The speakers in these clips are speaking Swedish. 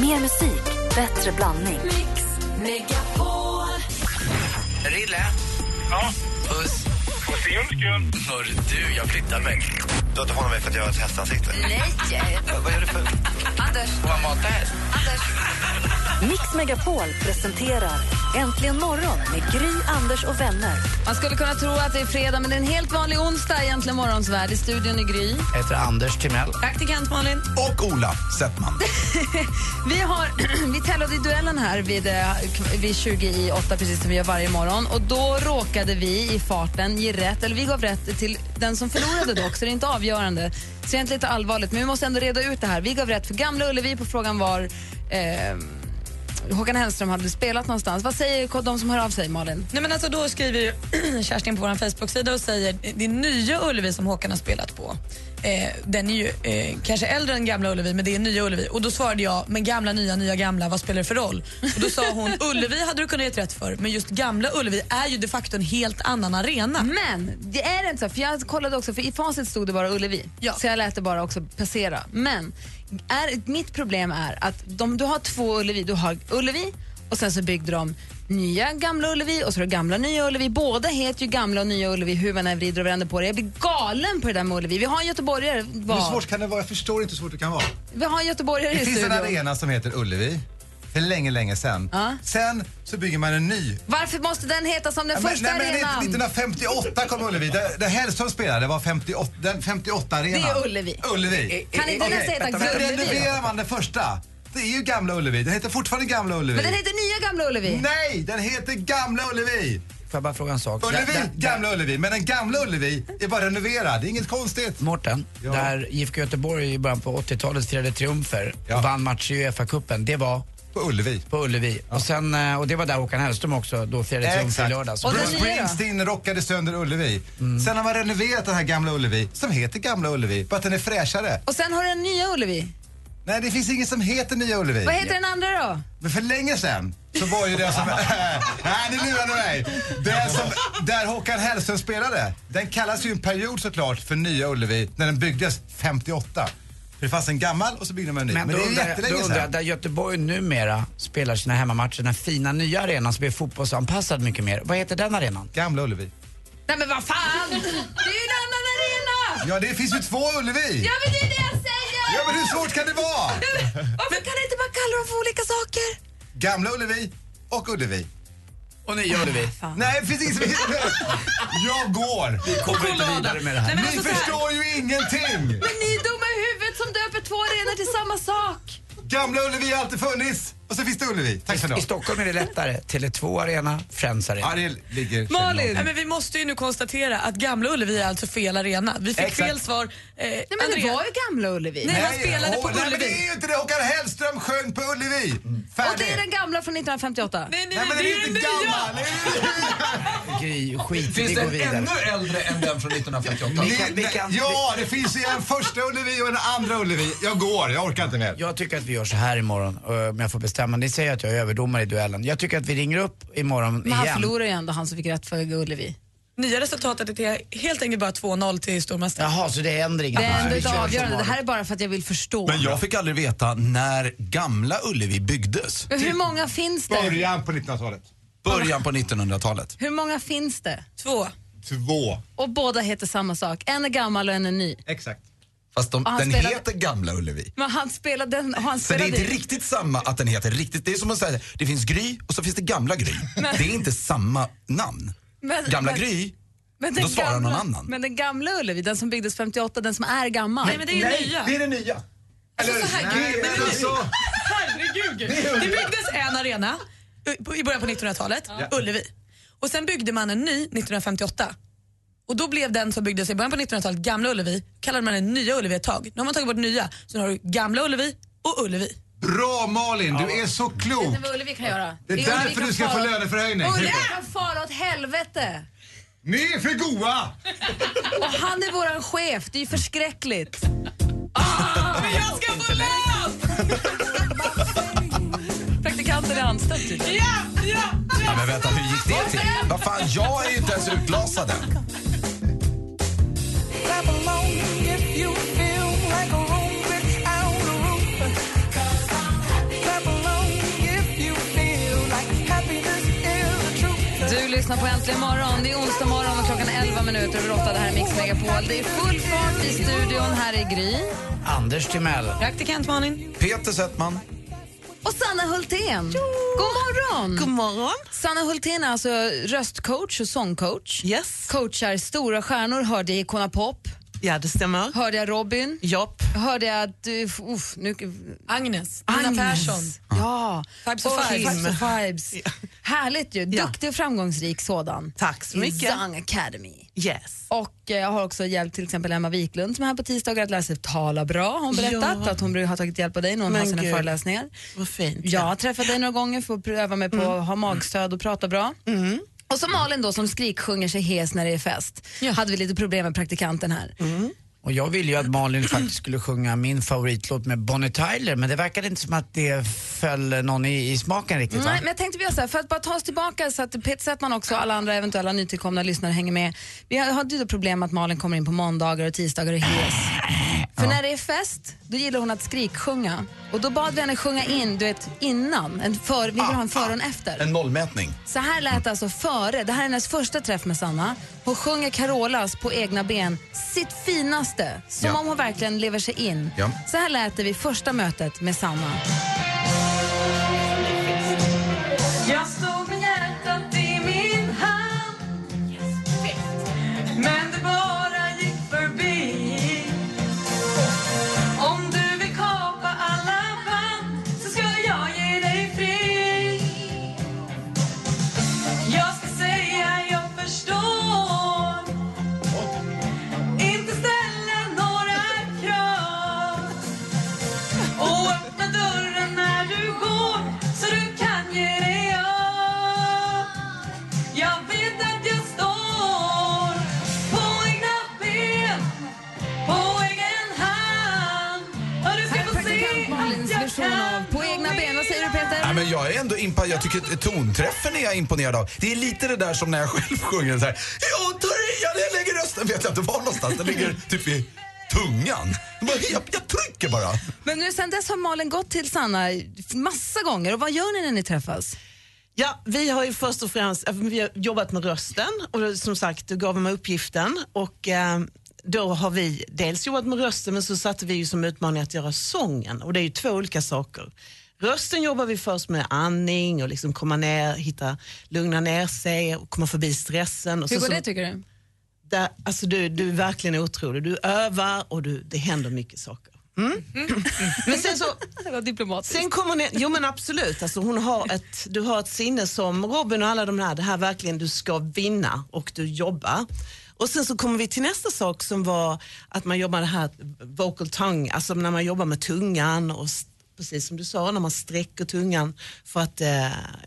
Mer musik, bättre blandning. Mix Megapol. Rille? Ja, Puss. på skull. Hör du, jag flyttar mig. Du har inte hånat mig för att jag har ett hästansikte? Nej! Vad gör du för... Anders, Får man mata häst? Anders. Mix Megapol presenterar Äntligen morgon med Gry, Anders och vänner. Man skulle kunna tro att det är fredag, men det är en helt vanlig onsdag egentligen morgonsvärd. I studion i Gry. Jag heter Anders Timell. Praktikant Malin. Och Ola Settman. Vi, har, vi tävlade i duellen här vid, eh, vid 20 i 8, precis som vi gör varje morgon. Och Då råkade vi i farten ge rätt, eller vi gav rätt till den som förlorade dock, så det är inte avgörande. Så det är lite allvarligt, men vi måste ändå reda ut det här. Vi gav rätt för Gamla Ullevi på frågan var eh, Håkan Hellström hade spelat någonstans. Vad säger de som hör av sig, Malin? Nej, men alltså, då skriver ju Kerstin på vår Facebook-sida och säger det är nya Ullevi som Håkan har spelat på. Eh, den är ju eh, kanske äldre än gamla Ullevi, men det är nya Ullevi. Och då svarade jag, men gamla, nya, nya, gamla, vad spelar det för roll? Och då sa hon, Ullevi hade du kunnat ge rätt för, men just gamla Ullevi är ju de facto en helt annan arena. Men det är inte så, för jag kollade också, för i facit stod det bara Ullevi. Ja. Så jag lät det bara också passera. Men är, mitt problem är att de, du har två Ullevi. Du har Ullevi och sen så byggde de nya gamla Ullevi och så har du gamla nya Ullevi. Båda heter ju gamla och nya Ullevi hur man än vrider och vänder på det. Jag blir galen på det där med Ullevi. Vi har en göteborgare, Hur var, svårt kan det vara? Jag förstår inte hur svårt det kan vara. vi har en göteborgare Det i finns en studion. arena som heter Ullevi. För länge, länge sedan. Ja. Sen så bygger man en ny. Varför måste den heta som den Ja, men- första nej, men arenan? 1958 kom Ullevi. Där, Hellström spelade var 58, den 58 arenan. Det är Ullevi. Ullevi. Kan inte den Okej, heta Gullevi? renoverar man den första. Det är ju Gamla Ullevi. Den heter fortfarande Gamla Ullevi. Men den heter nya gamla Ullevi. Nej, den heter Gamla Ullevi. Får jag bara fråga en sak? Ullevi, Där- där- Gamla Ullevi. Men den Gamla Ullevi är bara renoverad. Det är inget konstigt. Mårten, Ja. där IFK Göteborg i början på 80-talet firade triumfer Ja. och vann matcher i Uefa-cupen, det var På Ullevi. på Ullevi. Och, sen, eh, och det var där Håkan Hellström också då firade triumfer i lördags. Bruce? Springsteen rockade sönder Ullevi. Mm. Sen har man renoverat den här gamla Ullevi, som heter Gamla Ullevi, bara att den är fräschare. Och sen har du den nya Ullevi. Nej, det finns inget som heter Nya Ullevi. Vad heter den andra då? Men för länge sedan så var ju det som... Nej, nu lurar ni mig. Det som, där Håkan Hellström spelade, den kallas ju en period såklart för Nya Ullevi när den byggdes 58. För det fanns en gammal och så byggde man en ny. Men, Men det är undrar, jättelänge då undrar sedan. där Göteborg numera spelar sina hemmamatcher, den fina nya arenan som är fotbollsanpassad mycket mer. Vad heter den arenan? Gamla Ullevi. Nej men vad fan! Det är ju en annan arena! Ja, det finns ju två Ullevi. Ja men det Ja, men hur svårt kan det vara? Varför kan ni inte bara kalla dem för olika saker? Gamla Ullevi och Ullevi. Och nya Ullevi. Nej, det finns inget som heter... Jag går. Vi kommer inte vidare med det här. Nej, Ni alltså förstår ju ingenting. Men ni är dumma i huvudet som döper två arenor till samma sak. Gamla Ullevi har alltid funnits. Och så finns det Ullevi. Tack för I. Stockholm är det lättare. Tele2 Arena, Friends Arena. Ja, det ligger... Malin. Nej, men vi måste ju nu konstatera att Gamla Ullevi är alltså fel arena. Vi fick Exakt. fel svar. Eh, Nej men det var ju gamla Ullevi. Nej, han spelade på åh, nej, men det Ullevi. är ju inte det. Håkan Hellström sjöng på Ullevi. Färdig. Och det är den gamla från 1958. Nej, nej, Nej, men det den är den inte nya! gammal. Gry, skit vi Finns det en vidare. ännu äldre än den från 1958? Vi kan- vi kan- Ja, det finns ju en första Ullevi och en andra Ullevi. Jag går, jag orkar inte mer. Jag tycker att vi gör så här imorgon, eh, om jag får bestämma. Ni säger att jag är överdomare i duellen. Jag tycker att vi ringer upp imorgon Men han igen. förlorar ju ändå, han som fick rätt för Ullevi. Nya resultatet är helt enkelt bara 2-0 till stormästaren. Jaha, så det är ändring. Det är ändå som avgörande. Det här är bara för att jag vill förstå. Men jag fick aldrig veta när gamla Ullevi byggdes. Men hur många finns det? Början på 1900-talet. Början på 1900-talet. Hur många finns det? Två. Två. Och båda heter samma sak. En är gammal och en är ny. Exakt. Fast de, den spelade- heter Gamla Ullevi. Men han spelade den, han Så det är spelade inte riktigt samma att den heter riktigt. Det är som att säga, det finns Gry och så finns det Gamla Gry. Det är inte samma namn. Men- Gamla men- Gry, Men då svarar någon annan. Men den gamla Ullevi, den som byggdes 58, den som är gammal. Nej, men det är ju nya. det är det nya. Alltså, så här, Nej, men alltså... Herregud. Det byggdes en arena i- början på 1900-talet, Ullevi. Och sen byggde man en ny 1958. Och då blev den som byggdes i början på 1900-talet, Gamla Ullevi, kallade man den Nya Ullevi ett tag. Nu har man tagit bort nya, så nu har du Gamla Ullevi och Ullevi. Bra Malin, du är så klok. Vet ni vad Ullevi kan göra? Det är Ullevi därför kan du ska få löneförhöjning. Ullevi kan fara åt helvete. Ni är för goa! Och han är våran chef, det är ju förskräckligt. Men jag ska få lön! Praktikanten är anställd tydligen. Ja, ja, Ja, men vänta, hur gick det till? Vad fan, jag är ju inte ens utlasad än lyssnar på Äntligen morgon. Det är onsdag morgon och klockan 11 minuter över 8. Det här är Mix Megapol. Det är full fart i studion. Här är Gry. Anders Timell. Praktikant Malin. Peter Settman. Och Sanna Hultén. God morgon! God morgon. Sanna Hultén är alltså röstcoach och sångcoach. Yes. Coachar stora stjärnor, hörde jag Icona Pop, Ja, det stämmer. hörde jag Robin, Jopp. hörde jag att du... Uff, nu, Agnes. Agnes. Persson. Ja. Vibes Och Vibes. Vibes of Vibes. Härligt ju. Ja. Duktig och framgångsrik sådan. Tack så mycket. Zang Academy. Yes. Och eh, jag har också hjälpt till exempel Emma Wiklund som är här på tisdagar att lära sig tala bra. Hon berättat Ja. att hon har tagit hjälp av dig när hon Men har sina gud. föreläsningar. Vad fint. Jag har träffat dig några gånger för att öva mig på att ha magstöd och prata bra. Och så Malin då som skriksjunger sig hes när det är fest. Hade vi lite problem med praktikanten här. Och jag ville ju att Malin faktiskt skulle sjunga min favoritlåt med Bonnie Tyler men det verkade inte som att det föll någon i, i smaken riktigt va? Nej, men jag tänkte vi gör så här, för att bara ta oss tillbaka så att Peter Settman också och alla andra eventuella nytillkomna lyssnare hänger med. Vi hade ju då problem att Malin kommer in på måndagar och tisdagar och är hes. För när det är fest, då gillar hon att skriksjunga. Och då bad vi henne sjunga in, du vet, innan. En för, vi vill ha en före och en efter. En nollmätning. Så här lät det alltså före. Det här är hennes första träff med Sanna. Hon sjunger Carolas på egna ben, sitt finaste. Som Ja. om hon verkligen lever sig in. Ja. Så här lät det vid första mötet med Sanna. Tonträffen är jag imponerad av. Det är lite det där som när jag själv sjunger så här. Jag tar i, jag lägger rösten, vet jag inte var någonstans. Den ligger typ i tungan. Jag, jag, trycker bara. Men nu sen dess har Malin gått till Sanna massa gånger och vad gör ni när ni träffas? Ja, vi har ju först och främst vi har jobbat med rösten och då, som sagt, du gav mig uppgiften och eh, då har vi dels jobbat med rösten men så satte vi ju som utmaning att göra sången och det är ju två olika saker. Rösten jobbar vi först med andning och liksom komma ner, hitta, lugna ner sig och komma förbi stressen. Och Hur så, går det tycker du? där, alltså du, du är verkligen otrolig. Du övar och du, det händer mycket saker. Mm. Men sen så, Det var diplomatiskt. sen kommer ni, jo men absolut, alltså hon har ett, du har ett sinne som Robin och alla de här, det här verkligen du ska vinna och du jobbar. Och sen så kommer vi till nästa sak som var att man jobbar det här vocal tongue, alltså när man jobbar med tungan och precis som du sa, när man sträcker tungan för att eh,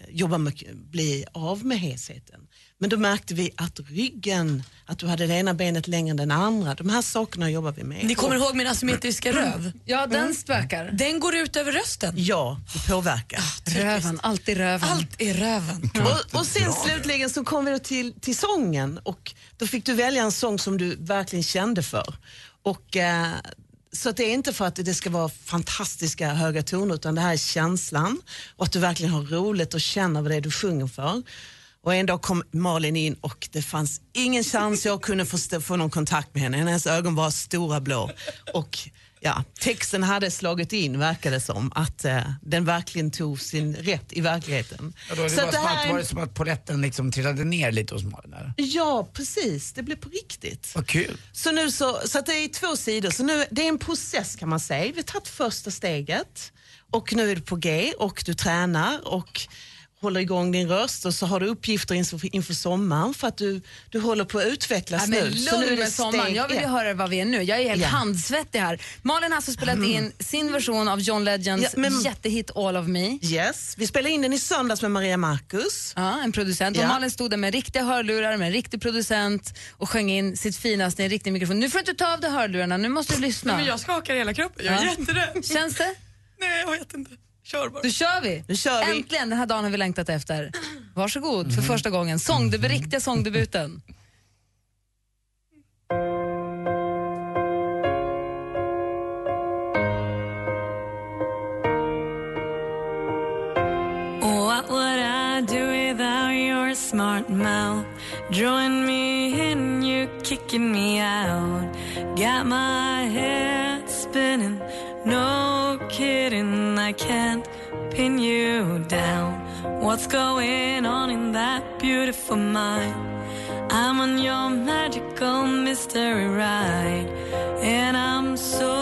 jobba med, bli av med hesheten. Men då märkte vi att ryggen, att du hade det ena benet längre än den andra, de här sakerna jobbar vi med. Ni kommer ihåg min asymmetriska röv? Ja, den spökar. Den går ut över rösten. Ja, det påverkar. Röven, alltid röven. Allt är röven. Och, och sen slutligen så kom vi då till, till sången och då fick du välja en sång som du verkligen kände för. Och, eh, så att det är inte för att det ska vara fantastiska höga toner utan det här är känslan och att du verkligen har roligt och känner vad det är du sjunger för. Och en dag kom Malin in och det fanns ingen chans jag kunde få, få någon kontakt med henne. Hennes ögon var stora blå. Och ja, texten hade slagit in verkade som. Att eh, den verkligen tog sin rätt i verkligheten. Ja, då, det Så var, det som här att, var det som att polletten liksom trillade ner lite hos Malin? Ja, precis. Det blev på riktigt. Vad kul. Så, nu så, så att det är två sidor. Så nu, det är en process kan man säga. Vi har tagit första steget och nu är du på G och du tränar och håller igång din röst och så har du uppgifter inför, inför sommaren för att du, du håller på att utvecklas Ja, men nu. Så nu är lugn det med sommaren. Jag vill ju höra vad vi är nu. Jag är helt Ja. handsvettig här. Malin har alltså spelat in sin version av John Legends Ja, men- jättehit All of Me. Yes, vi spelade in den i söndags med Maria Marcus. Ja, en producent. Och Ja. Malin stod där med riktiga hörlurar, med en riktig producent och sjöng in sitt finaste i en riktig mikrofon. Nu får du inte ta av dig hörlurarna, nu måste du lyssna. Men jag skakar hela kroppen. Jag är Ja. jätterädd. Känns det? Nej, jag vet inte. Kör bara. Då kör vi! Nu kör vi. Äntligen, den här dagen har vi längtat efter. Varsågod för första gången. Sångdebut, riktiga sångdebuten. What would I do without your your smart mouth. Join me in you kicking me out. Got my head spinning. No kidding, I can't pin you down. What's going on in that beautiful mind? I'm on your magical mystery ride. And I'm so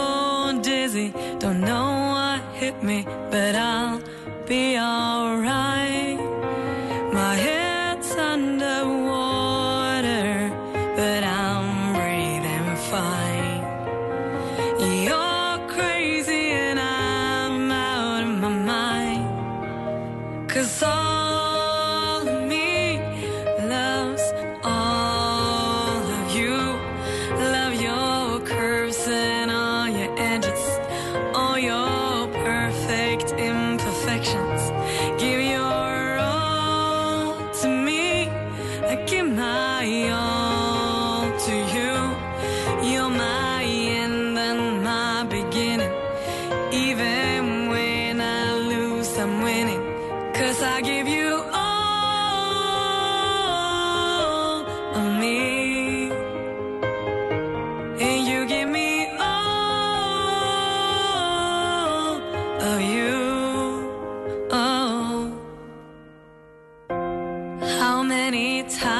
dizzy, don't know what hit me, but I'll be alright.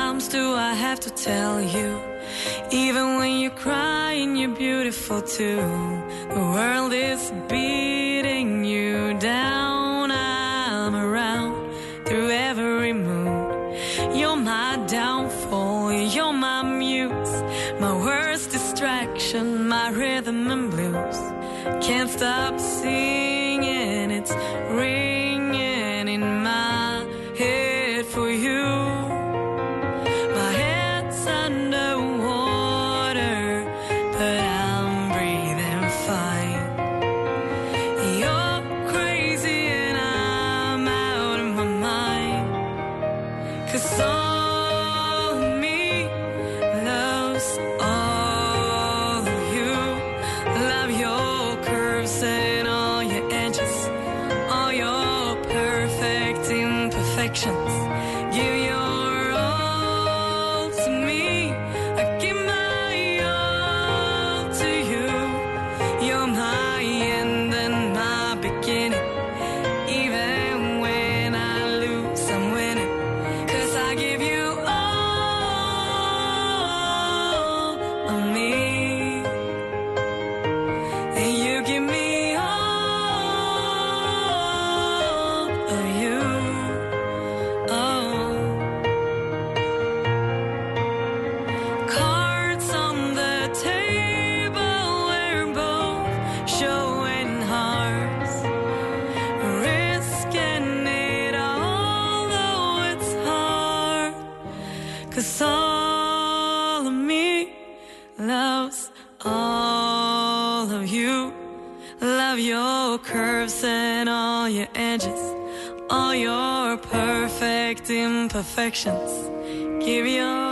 Times do I have to tell you? Even when you're crying, you're beautiful too. The world is beating you down. I'm around through every mood. You're my downfall, you're my muse, my worst distraction, my rhythm and blues. Can't stop All of me loves all of you. Love your curves and all your edges, all your perfect imperfections. Give your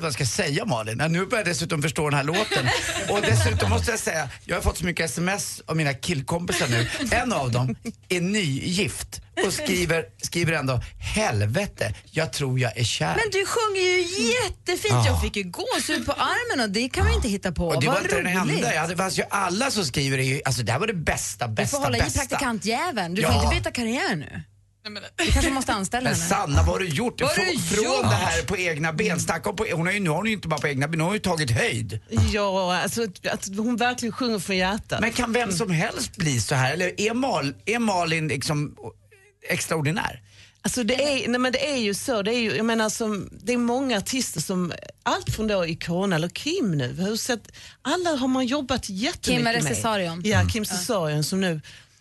inte vad jag ska säga Malin. Nu börjar jag dessutom förstå den här låten. Och dessutom måste jag säga, jag har fått så mycket sms av mina killkompisar nu. En av dem är nygift och skriver, skriver ändå helvete, jag tror jag är kär. Men du sjunger ju jättefint. Ja. Jag fick ju gåshud på armen och det kan man ju inte hitta på. och det Vad var inte den roligt. enda. Jag hade, fast ju alla som skriver ju, alltså det här var det bästa, Du bästa, får hålla i bästa. praktikantjäveln. Du Ja. får inte byta karriär nu. Du kanske måste anställa Men henne. Sanna, vad har du gjort? Vad har från, du från gjort? det här på egna ben. Snacka om på, hon har ju, nu har hon ju inte bara på egna ben, hon har ju tagit höjd. Ja, alltså att hon verkligen sjunger från hjärtat. Men kan vem som helst bli så här? Eller är, Mal, är Malin liksom extraordinär? Alltså det, är, nej men det är ju så, det är, ju, jag menar som, det är många artister som, allt från då Icona eller Kim nu, hur sett, alla har man jobbat jättemycket Kim med. Cesarion. Ja. Kim Cesarion som nu,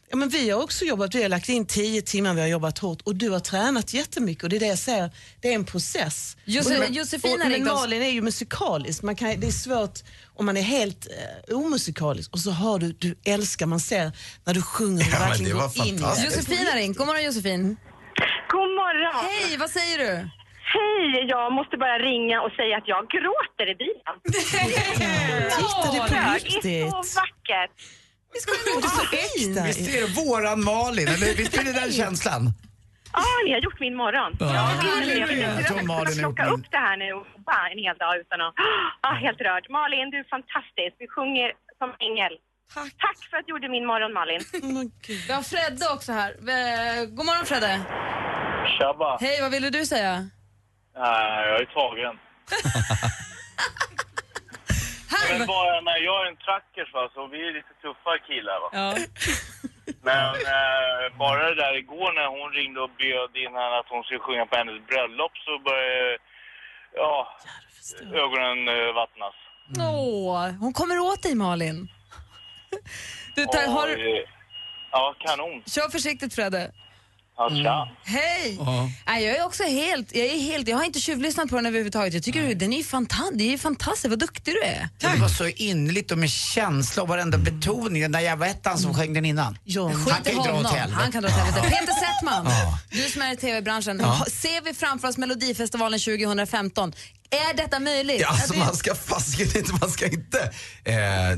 ja men vi har också jobbat, vi har lagt in tio timmar, vi har jobbat hårt och du har tränat jättemycket och det är det jag säger, det är en process. Jose- Och- Josefin och, Men. Malin är ju musikalisk, man kan, det är svårt om man är helt eh, omusikalisk och så har du, du älskar, man ser när du sjunger och Ja, verkligen det var går in i det. fantastiskt. Josefin har ringt. God morgon Josefin. God morgon! Hej, vad säger du? Hej! Jag måste bara ringa och säga att jag gråter i bilen. Titta, det är på Det är riktigt. så vackert. Och det är så äkta. Visst är det våran Malin? Eller visst är det den känslan? Ja, ni har gjort min morgon. Ja. Jag, gulligt. jag, jag, Jag tror jag, gjort plocka min. upp det här nu och jobba en hel dag utan att... Ah, helt rörd. Malin, du är fantastisk. Du sjunger som ängel. Tack. Tack för att du gjorde min morgon, Malin. Vi har Fredde också här. God morgon Fredde. Tjabba. Hej, vad ville du säga? Nej, jag är tagen. Men bara, men jag är en trackers va, så vi är lite tuffare killar va. Ja. Men eh, bara det där igår när hon ringde och bjöd in henne att hon skulle sjunga på hennes bröllop så började, ja, ögonen eh, vattnas. Åh, hon kommer åt dig Malin. Du, tar, har, Ja, kanon. kör försiktigt Fredde. Ja, tja. Hej! Nej, jag är också helt, jag är helt, jag har inte tjuvlyssnat på den överhuvudtaget. Jag tycker den är ju fanta- det är ju fantastiskt, vad duktig du är. Det var så innerligt och med känsla och varenda betoning. Den där jävla ettan som sjöng den innan. John. Han kan ju dra åt helvete. han kan dra åt helvete. Peter Settman, Ja. du som är i tv-branschen. Ja. Ser vi framför oss Melodifestivalen 2015? Är detta möjligt? Ja, alltså, man ska fasiken inte, man ska inte. Eh,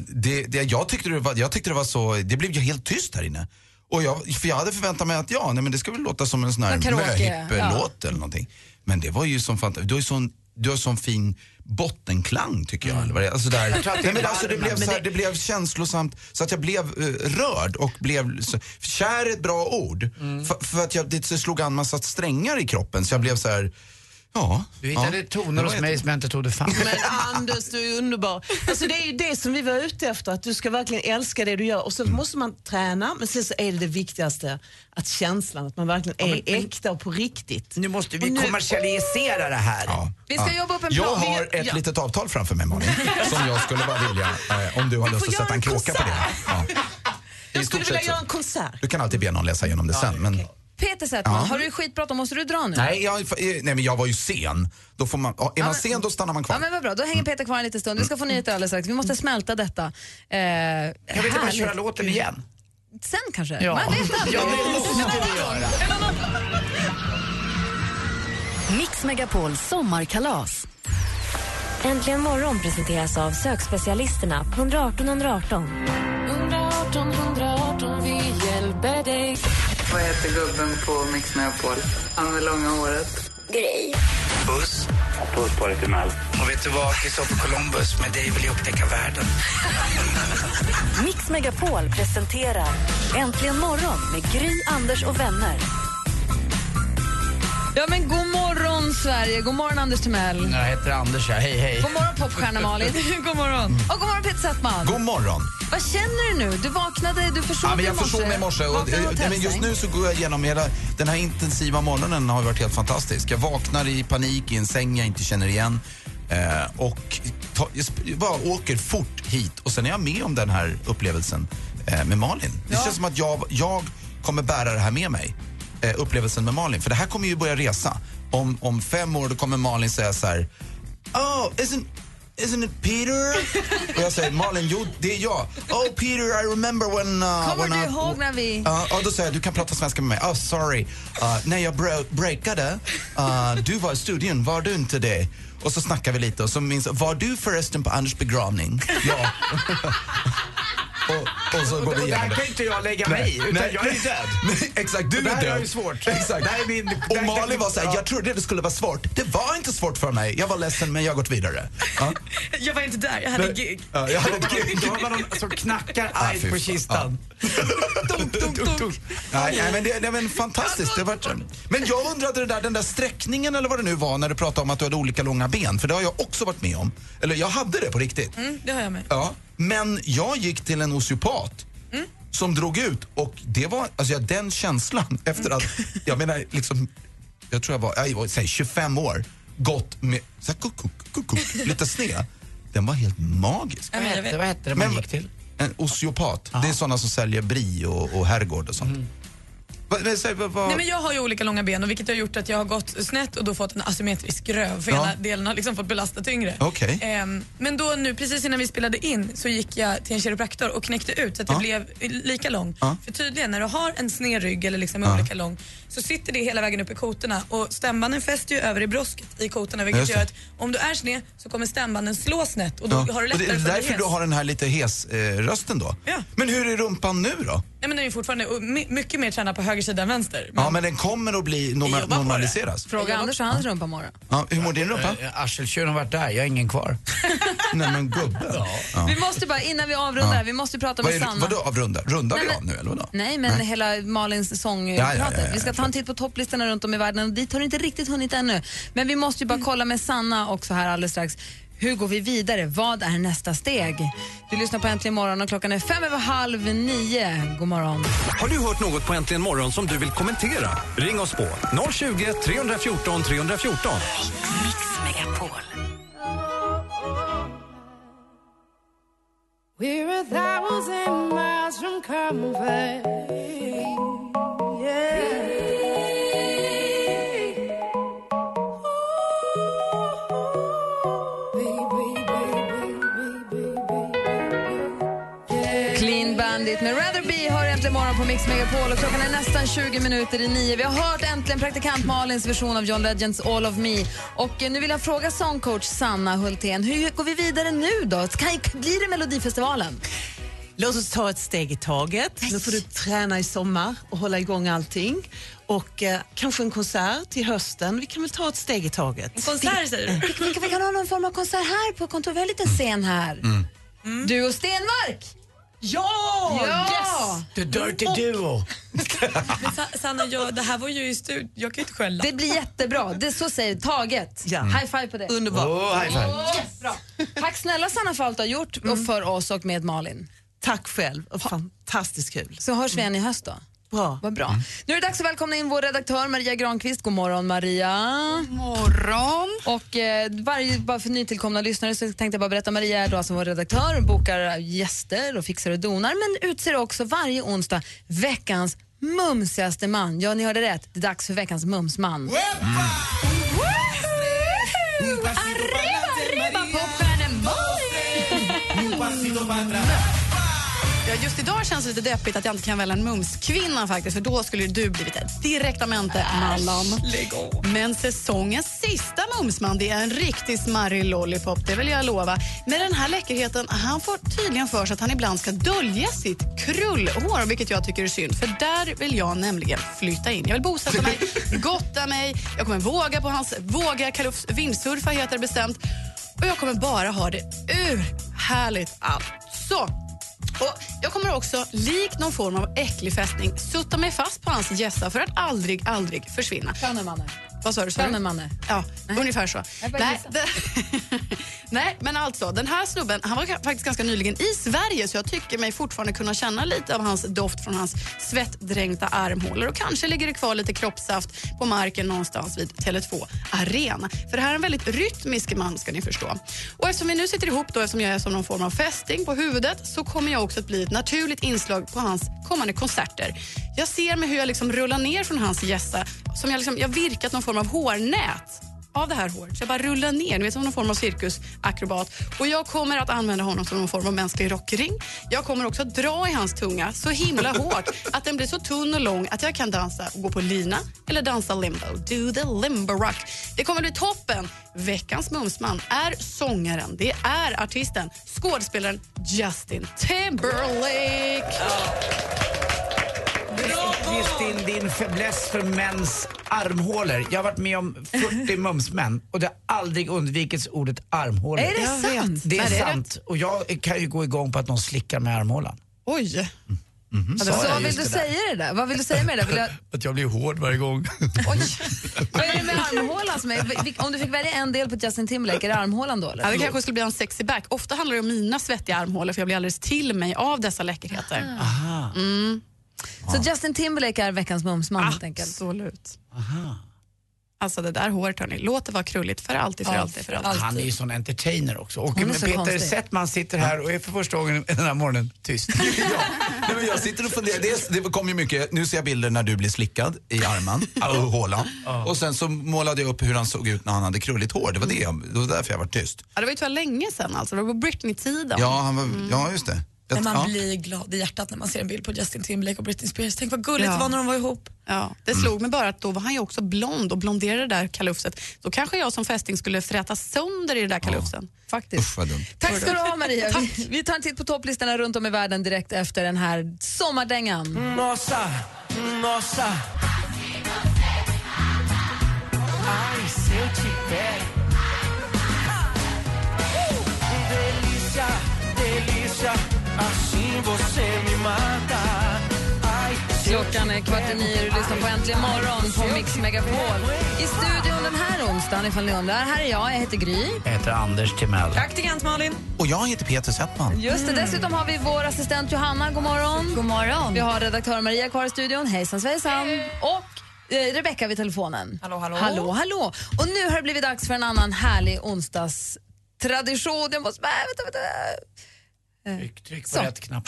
det, det, jag, tyckte det var, jag tyckte det var så, det blev ju helt tyst här inne. Och jag, för jag hade förväntat mig att ja, nej, men det ska väl låta som en sån här karaoke, möhipp-låt eller någonting. Men det var ju som fantastiskt, du har ju sån, du har sån fin bottenklang tycker jag. Eller vad det, är. alltså där, Jag tror att det nej, men är alltså, det, varmen, blev men så här, det- det blev känslosamt så att jag blev eh, rörd och blev, så, kär är ett bra ord. Mm. För, för att jag, det slog an massa strängar i kroppen så jag blev så här, ja. Du hittade ja, toner det hos mig som jag inte trodde fanns. Men Anders, du är underbar. Alltså det är ju det som vi var ute efter, att du ska verkligen älska det du gör. Och så Mm. måste man träna, men sen så är det det viktigaste, att känslan, att man verkligen är äkta och på riktigt. Nu måste vi nu- kommersialisera det här. Vi ska jobba upp en Jag plan. har Vi- ett ja. litet avtal framför mig Malin, som jag skulle bara vilja, eh, om du har lust att sätta en en kråka på det. Ja. Jag skulle vilja göra en konsert. Du kan alltid be någon läsa igenom det sen. Men, Peter Settman, Ja. har du skitbråttom? Måste du dra nu? nej, jag, eh, nej, men jag var ju sen. Då får man, ja, är man sen då stannar man Ja, kvar. men vad bra, då hänger Peter kvar en liten stund. Vi ska få nyheter alldeles strax. Vi måste smälta detta. Eh, Kan vi inte bara härligt. köra låten igen? Sen kanske? Ja. Man vet aldrig. Ja, det måste vi göra. Mix Megapol sommarkalas. Äntligen morgon presenteras av sökspecialisterna på 118 118. 118 118, vi hjälper dig. Vad heter gubben på Mix Megapol? Han med långa håret. Grej. Puss. Puss på dig till Mel. Och vet du vad, Kristoffer Columbus, med dig vill jag upptäcka världen. Mix Megapol presenterar Äntligen morgon med Gry, Anders och vänner. Ja, men god morgon Sverige, god morgon Anders Timell. Jag heter Anders, ja. hej hej. God morgon popstjärna Malin. god morgon. Och god morgon Peter Settman. God morgon. Vad känner du nu? Du vaknade, du försov Ja, men jag försov mig i morse och, nej, men just nu så går jag igenom hela den här intensiva morgonen har varit helt fantastisk. Jag vaknar i panik i en säng jag inte känner igen eh, och ta, jag bara åker fort hit och sen är jag med om den här upplevelsen eh, med Malin. Det känns som att jag, jag kommer bära det här med mig, eh, upplevelsen med Malin. För det här kommer ju börja resa. Om, om fem år då kommer Malin säga så här Oh, isn't, isn't it Peter? och jag säger Malin, jo det är jag. Oh Peter, I remember when... Uh, Kommer when du I, ihåg när vi... Ja, ja, då säger jag, du kan prata svenska med mig. Oh, sorry. Uh, när jag bro- breakade, uh, du var i studion, var du inte det? Och så snackar vi lite och så minns var du förresten på Anders begravning? Ja. och, och så går vi Och igenom där det. kan inte jag lägga mig i, utan jag är ju död. Nej, exakt, du är död. är ju svårt. Exakt. Där är min- och där- Malin var såhär, Ja. jag trodde det skulle vara svårt. Det var inte svårt för mig. Jag var ledsen men jag har gått vidare. Ja. Jag var inte där, jag hade Men- gig. Ja, jag hade gig. Då har man någon som knackar Ah, argt fy på kistan. Nej, nej, men det, det var fantastiskt. Det var, men jag undrade det där, den där sträckningen eller vad det nu var när du pratade om att du hade olika långa ben. För det har jag också varit med om. Eller jag hade det på riktigt. Mm, det har jag med. Ja, men jag gick till en osteopat som drog ut och det var, alltså ja, den känslan efter att, jag menar liksom jag tror jag var, jag var säg, 25 år, gått med så här, kuk, kuk, kuk, kuk, lite sned. Den var helt magisk. Vad hette det man gick till? En osteopat. Det är sådana som säljer Bri och, och herrgård och sånt. Vad- vad- säg, vad- vad- Nej, men jag har ju olika långa ben och vilket har gjort att jag har gått snett och då fått en asymmetrisk röv. För Ja. ena delen har liksom fått belasta tyngre. Okej. Ehm, men då nu precis innan vi spelade in så gick jag till en kiropraktor och knäckte ut så att jag blev lika lång. För tydligen när du har en sned rygg eller liksom är olika lång så sitter det hela vägen upp i kotorna och stämbanden fäster ju över i brosket i kotorna vilket gör att om du är sned så kommer stämbanden slå snett och då Ja. har du Och det lättare är för att bli därför hes. du har den här lite hes-rösten då. Ja. Men hur är rumpan nu då? Nej, men den är ju fortfarande my- mycket mer tränad på höger sida än vänster. Ja, men den kommer att bli norma- normaliseras. Fråga Anders och hans rumpa morgon. Ja, hur mår din rumpa? Eh, Arseltjuren har varit där, jag har ingen kvar. Nej men gubben. Ja. Vi måste bara, innan vi avrundar, Ja. vi måste prata Vad med är, Sanna. vadå avrunda? Rundar Nej, vi men- av nu eller vadå? Nej, men hela Malins sångpratet. Ja, ja, ja, ja, vi ska ta en titt på topplistorna runt om i världen och dit har du inte riktigt hunnit ännu. Men vi måste ju bara kolla med Sanna också här alldeles strax. Hur går vi vidare? Vad är nästa steg? Du lyssnar på Äntligen morgon och klockan är fem över halv nio. God morgon. Har du hört något på Äntligen morgon som du vill kommentera? Ring oss på 020 314 314. Mix Megapol. We're a thousand miles from comfort. Clean Bandit med Rather Be har äntligen morgon på Mix Megapol och klockan är nästan 20 minuter i nio. Vi har hört äntligen praktikant Malins version av John Legends All of Me. Och eh, nu vill jag fråga sångcoach Sanna Hultén, hur går vi vidare nu då? Kan, blir det Melodifestivalen? Låt oss ta ett steg i taget. Nu får du träna i sommar och hålla igång allting. Och eh, kanske en konsert till hösten. Vi kan väl ta ett steg i taget. En konsert säger du? Vi, vi, vi kan ha någon form av konsert här på kontoret. Vi har en liten scen här. Mm. Du och Stenmark! Ja! Ja! The Dirty Duo. Men Sa- Sanna, jag, det här var ju i studion. Jag kan ju inte skälla. Det blir jättebra. Det så säger taget. Ja. High five på det. Underbart. Oh, high five. Yes, bra. Tack snälla Sanna för allt du har gjort och för oss och med Malin. Tack själv. Och fantastiskt kul. Så hörs vi igen i höst då. Bra. Vad bra. Nu är det dags att välkomna in vår redaktör Maria Granqvist. God morgon Maria. morgon. Och eh, varje, bara för nytillkomna lyssnare så tänkte jag bara berätta, Maria är då alltså vår redaktör, bokar gäster och fixar och donar men utser också varje onsdag veckans mumsigaste man. Ja, ni hörde rätt. Det är dags för veckans mumsman. Arriba, arriba, popstjärnen Ja, just idag känns det lite deppigt att jag inte kan välja en mumskvinna faktiskt för då skulle du blivit ett direktamente Mallan. Men säsongens sista mumsman det är en riktig smarrig lollipop, det vill jag lova. Med den här läckerheten, han får tydligen för sig att han ibland ska dölja sitt krullhår, vilket jag tycker är synd för där vill jag nämligen flytta in. Jag vill bosätta mig, gotta mig, jag kommer våga på hans våga kalufs, vindsurfa heter det bestämt och jag kommer bara ha det urhärligt alltså. Och jag kommer också, likt någon form av äcklig fästning, sutta mig fast på hans gässa för att aldrig, aldrig försvinna. Könnemanne. Vad sa du? Könnemanne. Ja, ungefär så. Nej, nej, men alltså den här snubben han var faktiskt ganska nyligen i Sverige så jag tycker mig fortfarande kunna känna lite av hans doft från hans svettdränkta armhålor och kanske ligger det kvar lite kroppssaft på marken någonstans vid Tele2 Arena. För det här är en väldigt rytmisk man ska ni förstå. Och eftersom vi nu sitter ihop då, eftersom jag är som någon form av fästing på huvudet så kommer jag också att bli ett naturligt inslag på hans kommande konserter. Jag ser mig hur jag liksom rullar ner från hans gässa som jag, liksom, jag virkat någon form av hårnät av det här håret. Så jag bara rullar ner, ni vet som någon form av cirkusakrobat. Och jag kommer att använda honom som någon form av mänsklig rockring. Jag kommer också att dra i hans tunga så himla hårt att den blir så tunn och lång att jag kan dansa och gå på lina eller dansa limbo. Do the limbo rock. Det kommer bli toppen. Veckans mumsman är sångaren, det är artisten, skådespelaren Justin Timberlake. Visst din, din fäbless för mäns armhålor. Jag har varit med om 40 mumsmän och det har aldrig undvikits ordet armhålor. Är det Jag vet. sant? Det är Nej, det är sant. Och jag kan ju gå igång på att någon slickar med armhålan. Oj. Mhm. Så Sa jag vad vill du det säga det där? Vad vill du säga med det? Vill jag, Att jag blir hård varje gång. vad är det med armhålan som är, Om du fick välja en del på Justin Timberlake, är det armhålan då eller? Ja, det kanske skulle bli en sexy back. Ofta handlar det om mina svettiga armhålor för jag blir alldeles till mig av dessa läckerheter. Aha. Mm. Så Justin Timberlake är veckans mumsman helt enkelt? Absolut. Aha. Alltså det där håret hörni, låt det vara krulligt för alltid, för Ja, alltid, för alltid. Han är ju sån entertainer också. Och Hon är så Peter konstig. Settman sitter här och är för första gången den här morgonen tyst. Nej, men jag sitter och funderar. Dels, det kom ju mycket, nu ser jag bilder när du blir slickad i armen av Haaland. Och sen så målade jag upp hur han såg ut när han hade krulligt hår. Det var, det, jag- det var därför jag var tyst. Ja, det var ju tyvärr länge sedan alltså, det var på Britney-tiden. Ja, han var, ja just det. När Jag- man ja. blir glad i hjärtat när man ser en bild på Justin Timberlake och Britney Spears. Tänk vad gulligt Ja. det var när de var ihop. Ja, det slog mig bara att då var han ju också blond och blonderade det där kalufset. Då kanske jag som fästing skulle fräta sönder i det där kalufsen. Faktiskt. Usch vad dumt. Tack ska du ha Maria. Vi, vi tar en titt på topplistorna runt om i världen direkt efter den här sommardängan. Nossa, nossa. Ai, se eu Assim você me mata. Ai, se eu Klockan är kvart i nio och du lyssnar på Äntligen morgon på Mix Megapol. I studion den här onsdagen, ifall ni undrar. Här är jag, jag heter Gry. Jag heter Anders Timell. Praktikant Malin. Och jag heter Peter Settman. Just det, dessutom har vi vår assistent Johanna, god morgon. God morgon. Vi har redaktör Maria kvar i studion, hejsan svejsan. Och eh, Rebecka vid telefonen. Hallå, hallå. Hallå, hallå. Och nu har det blivit dags för en annan härlig onsdagstradition. Jag måste... Äh, vänta, vänta. Tryck, tryck på Så. rätt knapp.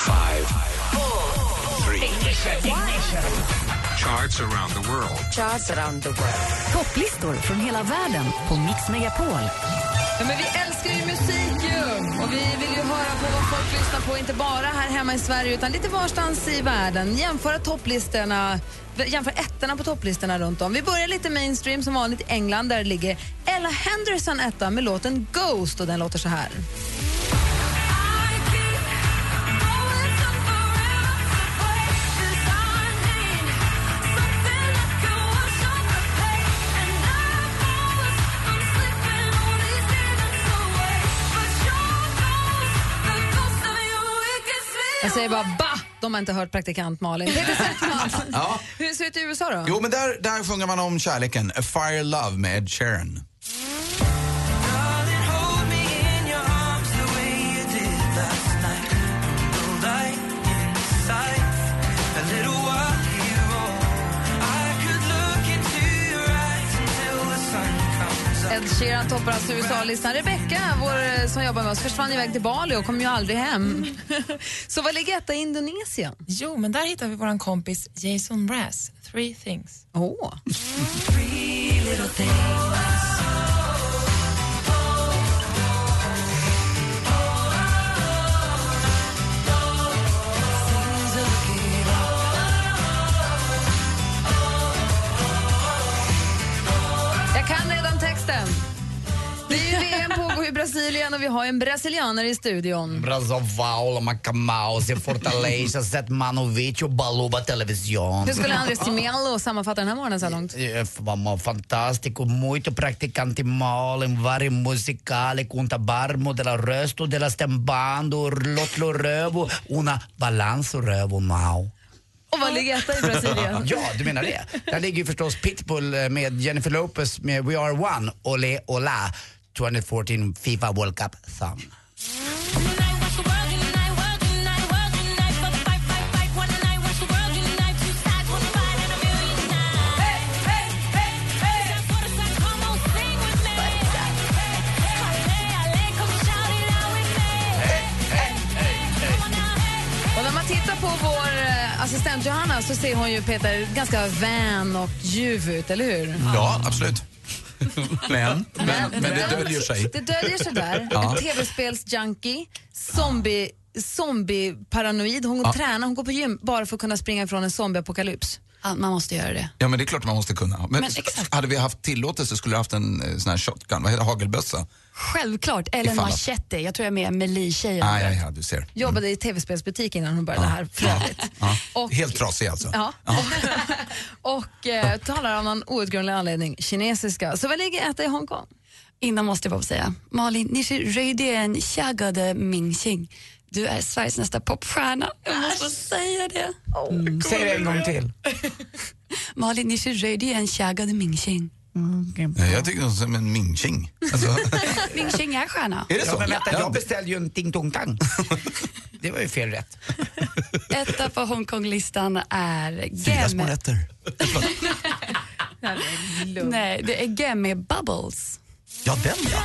Charts around the world. Charts around the world. Topplistor från hela världen på Mix Megapol. Ja, men vi älskar ju musik ju! Och vi vill ju höra på vad folk lyssnar på, inte bara här hemma i Sverige utan lite varstans i världen. Jämföra topplistorna, jämför ettorna på topplistorna runt om. Vi börjar lite mainstream som vanligt i England där ligger Ella Henderson etta med låten Ghost och den låter så här. Säger bara ba! De har inte hört praktikant Malin. Peter Settman, Ja. hur ser det ut i USA då? Jo, men där, där sjunger man om kärleken. A Fire Love med Ed Sheeran. Ed Sheeran toppar alltså USA-listan. Rebecca, vår, eh, som jobbar med oss, försvann iväg till Bali och kom ju aldrig hem. Så vad ligger etta i Indonesien? Jo, men där hittar vi vår kompis Jason Mraz. Three things. Åh. Three Brasilien och vi har en brasilianare i studion. Brazoval, Macamaus, Fortaleza, Zetmanovic och Baluba Television. Hur skulle Andres Timelo sammanfatta den här morgonen så här långt? Vamos, fantástico, muito praticante Malin, vari musicale, conta barmo della resto della stembando, lotlo rövo, una balanzo rövo mau. Och vad ligger etta i Brasilien? Ja, du menar det? Där ligger ju förstås Pitbull eh, med Jennifer Lopez med We Are One, Olé Ola, 2014 Fifa World Cup Thumb. Och när man tittar på vår eh, assistent Johanna så ser hon ju Peter ganska vän och ljuv ut, eller hur? Ja, absolut. Men, men, men det döljer sig. Det döljer sig där. Ja. En tv-spelsjunkie, zombie, zombie-paranoid. Hon Ja. tränar, hon går på gym bara för att kunna springa ifrån en zombieapokalyps. Man måste göra det. Ja, men det är klart man måste kunna. Men, Men exakt. hade vi haft tillåtelse skulle du haft en eh, sån här shotgun, vad heter hagelbössa? Självklart. Eller en machete. Jag tror jag är med Melee-tjejen. Ah, ja, ja, du ser. Jobbade i tv-spelsbutik innan hon började här för övrigt. Och- Helt trasig alltså. Ja. och eh, talar av någon outgrundlig anledning kinesiska. Så vad ligger etta i Hongkong? Innan måste jag bara säga, Malin, ni ser röjden Shagade Mingxing. Du är Sveriges nästa popstjärna. Jag måste säga det. Mm, säg det en gång till. Malin, ni ser röjden Shagade Mingxing. Nej, Jag tycker hon är som en mingqing. Alltså, Mingxing är stjärna. är det så? Ja, men vänta, Ja. jag beställde ju en ting tong tang. Det var ju fel rätt. Etta på Hongkong-listan är Fyra små Gem. rätter. Nej, det är Gem Bubbles. Ja, den ja.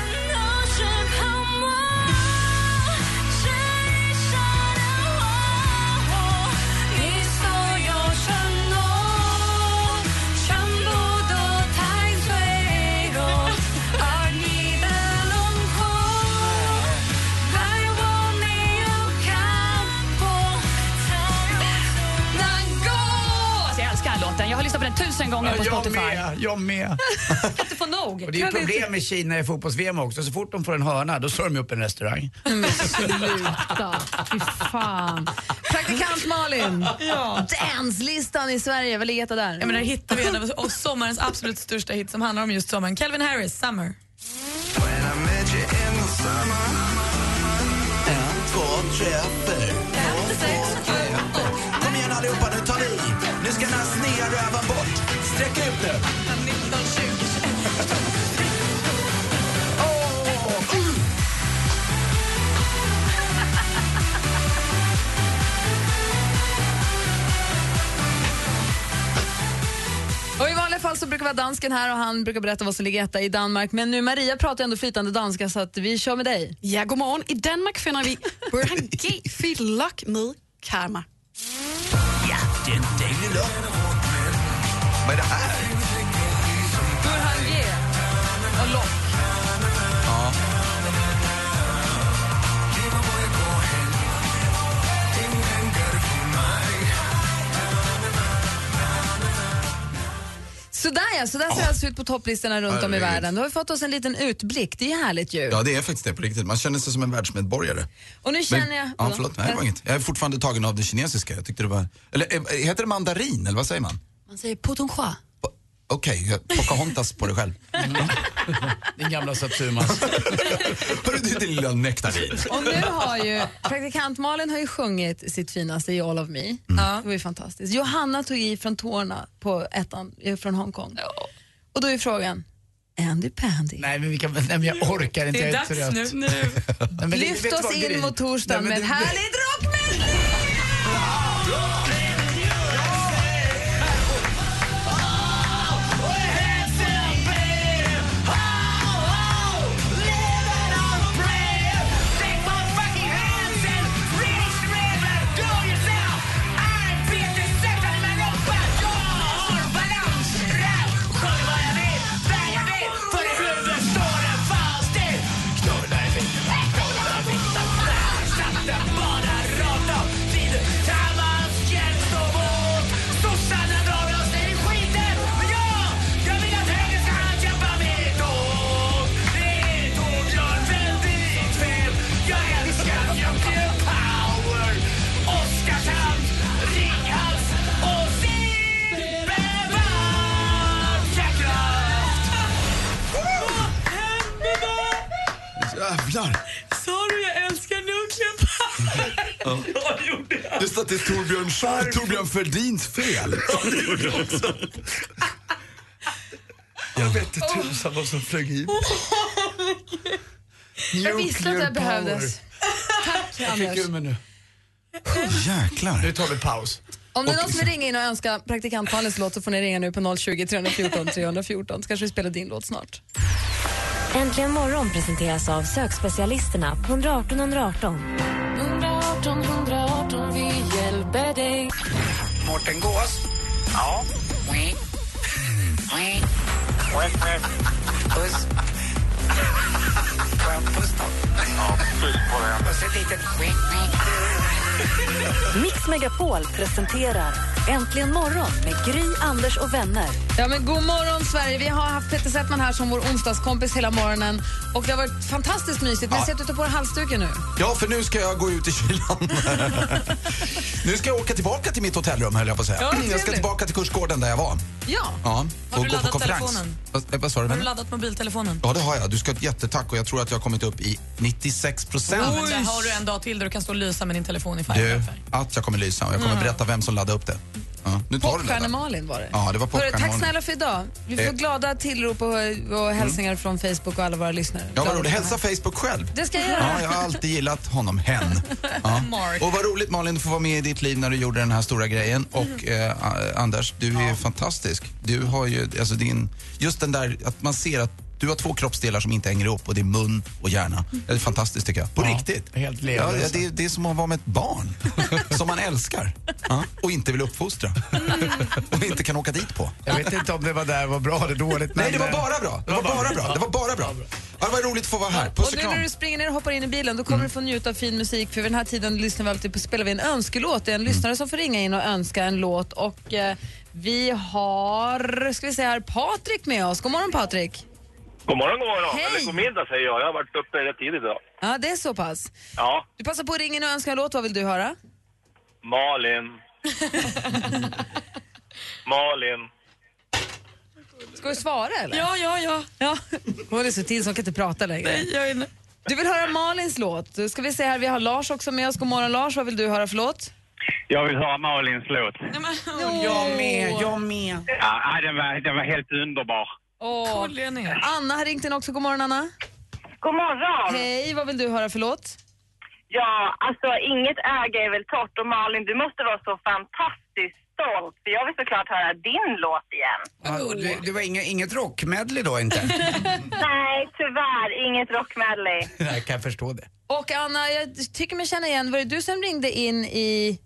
Lyssnat på den tusen gånger på jag Spotify. med, jag med. Jag kan inte få nog. Och det är problem med Kina i fotbolls-VM också. Så fort de får en hörna, då slår de upp en restaurang. Men sluta. Fy fan. Praktikant Malin. Ja. Danslistan i Sverige, vad ligger där? Ja, men där hittar vi en av oss sommarens absolut största hit som handlar om just sommaren. Calvin Harris, Summer. En, två, tre, Nu ska den sneda röven bort. Sträck ut nu. 19, 20, Och I vanliga fall så brukar vi ha dansken här och han brukar berätta vad som ligger etta i Danmark. Men nu Maria pratar ändå flytande danska så att vi kör med dig. Ja, god morgon. I Danmark finder vi Burhan G. Med Karma. Vad är det här? Ja, så där ser det alltså ut på topplistorna runt om i Herregud. världen. Då har vi fått oss en liten utblick, det är härligt ju. Ja, det är faktiskt det på riktigt. Man känner sig som en världsmedborgare. Och nu känner Men- jag... Ja, förlåt. Nej, det var inget. Jag är fortfarande tagen av det kinesiska. Jag tyckte det var... Eller eh, heter det mandarin, eller vad säger man? Man säger potonchoa. Okej, jag Pocahontas på det själv. Din gamla Satsumas. Hörru du, din lilla nektarin. Och nu har ju praktikant Malin har ju sjungit sitt finaste i All of Me. Mm. Det var ju fantastiskt. Johanna tog i från tårna på ettan eh, från Hongkong. Och då är frågan, Andy Pandy. Nej, men, vi kan, nej, men jag orkar inte. Det är dags nu, nu. Nej, Lyft oss in mot torsdagen Nej, med det- härligt rockmedley! Jävlar. Sa du jag älskar Nuclear Ja. Just att det är Torbjörn, Torbjörn Fälldins fel. Jag vet inte tusan vad som flög hit. Jag visste att det behövdes. Tack Jag Anders. mig nu. Jäklar. Nu tar vi paus. Om det är någon som vill ringa in och önska praktikant Malins låt så får ni ringa nu på 020 314 314 så kanske vi spelar din låt snart. Äntligen morgon presenteras av sökspecialisterna på 118 118. 118 118, vi hjälper dig. Mårten Gås. Ja. Puss. Får jag en puss då? Ja, puss på dig. Puss ett litet Mix Megapol presenterar Äntligen morgon med Gry, Anders och vänner. Ja, men god morgon Sverige. Vi har haft Peter Settman här som vår onsdagskompis hela morgonen och det har varit fantastiskt mysigt. Men Ja. sätt ut på dig halsduken nu. Ja, för nu ska jag gå ut i kylan. nu ska jag åka tillbaka till mitt hotellrum, höll jag på att säga. Ja, jag ska tillbaka till kursgården där jag var. Ja. Ja, Har du laddat telefonen? Vad, eh, vad sa du? Har du laddat mobiltelefonen? Ja, det har jag. Du ska ha ett jättetack och jag tror att jag har kommit upp i 96 procent. Ja, men där har du en dag till där du kan stå och lysa med din telefon i Du, färg. att jag kommer lysa och jag kommer Mm. berätta vem som laddade upp det. Ja, nu tar du det. Popstjärne-Malin var det. Ja, det var Hörru, Tack snälla för idag. Vi får Eh. glada tillrop och, och hälsningar från Facebook och alla våra lyssnare. Ja, vad Glada roligt. Hälsa Facebook själv. Det ska jag göra. Ja, jag har alltid gillat honom, hen. Ja. Och vad roligt Malin, du får vara med i ditt liv när du gjorde den här stora grejen. Och eh, Anders, du är fantastisk. Du har ju, alltså din, just den där, att man ser att du har två kroppsdelar som inte hänger ihop och det är mun och hjärna. Det är fantastiskt tycker jag. På Ja, riktigt. helt ja, det, det är som att vara med ett barn som man älskar ja, och inte vill uppfostra. och inte kan åka dit på. Jag vet inte om det var där var bra eller dåligt. Nej, det men, var eh, bara bra. Det var bara bra. Det var bara bra. Ja, det var roligt att få vara här. Puss Och och nu kram. när du springer ner och hoppar in i bilen då kommer du få njuta av fin musik för vid den här tiden lyssnar vi alltid på, spelar vi en önskelåt. Det är en lyssnare som får ringa in och önska en låt och eh, vi har, ska vi se här, Patrik med oss. God morgon Patrik. God morgon, god morgon. Hej. Eller god middag säger jag. Jag har varit uppe rätt tidigt idag. Ja, det är så pass. Ja, Du passar på att ringa in och önska en låt. Vad vill du höra? Malin. Malin. Ska du svara eller? Ja, ja, ja. ja. Hon är så till så hon kan inte prata längre. Nej, jag är inne. Du vill höra Malins låt. Ska vi se här, vi har Lars också med oss. God morgon Lars, vad vill du höra för låt? Jag vill höra Malins låt. Jag med, jag med. Ja, nej, den, var, den var helt underbar. Åh. Anna har ringt in också. God morgon Anna. God morgon. Hej, vad vill du höra för låt? Ja, alltså inget äga är väl torrt och Malin, du måste vara så fantastiskt stolt för jag vill såklart höra din låt igen. Ja, det, det var inget, inget rockmedley då inte? Nej, tyvärr inget rockmedley. Nej, kan jag förstå det. Och Anna, jag tycker mig känna igen, var det du som ringde in i...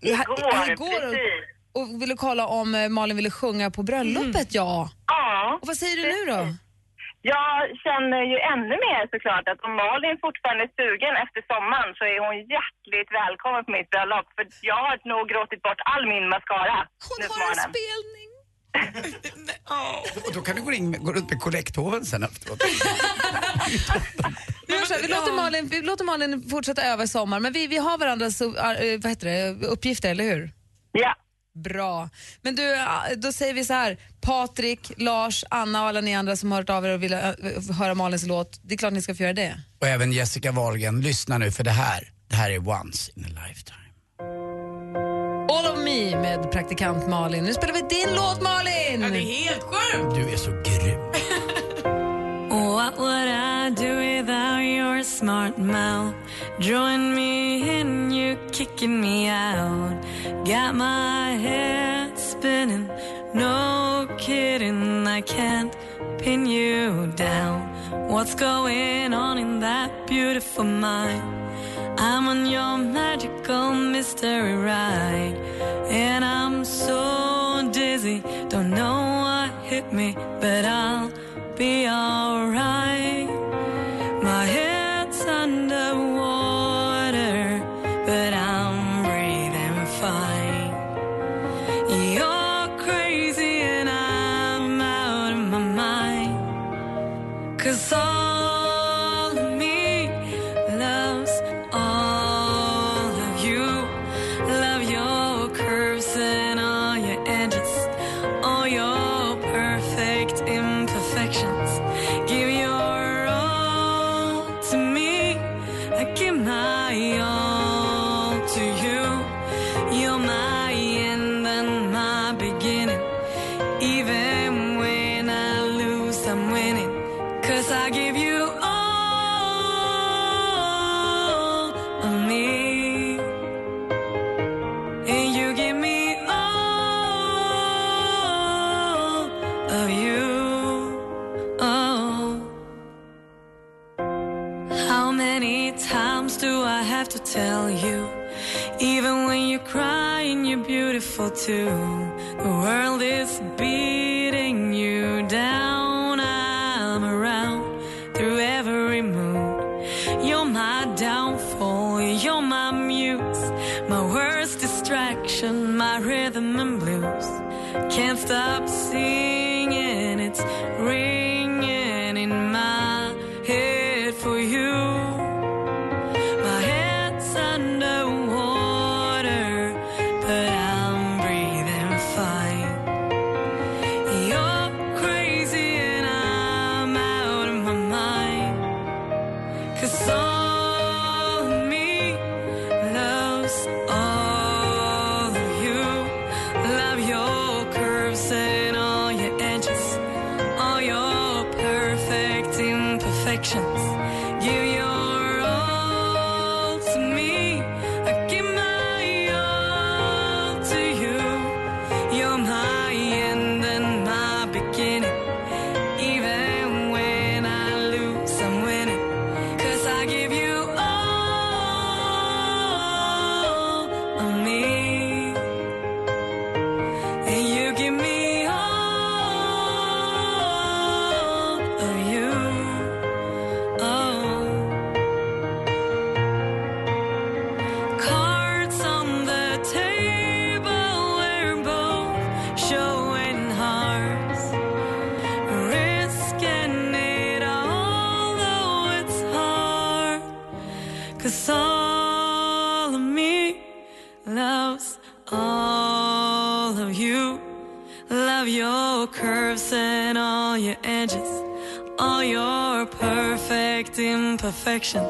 Igår, igår precis. Och, ville kolla om eh, Malin ville sjunga på bröllopet, ja. Ja. Och vad säger du nu då? Jag känner ju ännu mer såklart att om Malin fortfarande är sugen efter sommaren så är hon hjärtligt välkommen på mitt bröllop för jag har nog gråtit bort all min mascara Hon har en spelning. Och då kan du gå, in, gå runt med kollekthoven sen efteråt. Vi, gör så här, vi, låter Malin, vi låter Malin fortsätta öva i sommar, men vi, vi har varandras uh, vad heter det, uppgifter, eller hur? Ja. Bra. Men du, då säger vi så här. Patrik, Lars, Anna och alla ni andra som har hört av er och vill uh, höra Malins låt, det är klart ni ska få göra det. Och även Jessica Wahlgren, lyssna nu för det här, det här är once in a lifetime. All of me med praktikant Malin. Nu spelar vi din låt Malin! Ja, det är helt sjukt! Du är så. What would I do without your smart mouth? Drawing me in, you kicking me out. Got my head spinning, no kidding, I can't pin you down. What's going on in that beautiful mind? I'm on your magical mystery ride, and I'm so dizzy, don't know what hit me, but I'll be alright. addictions. perfection.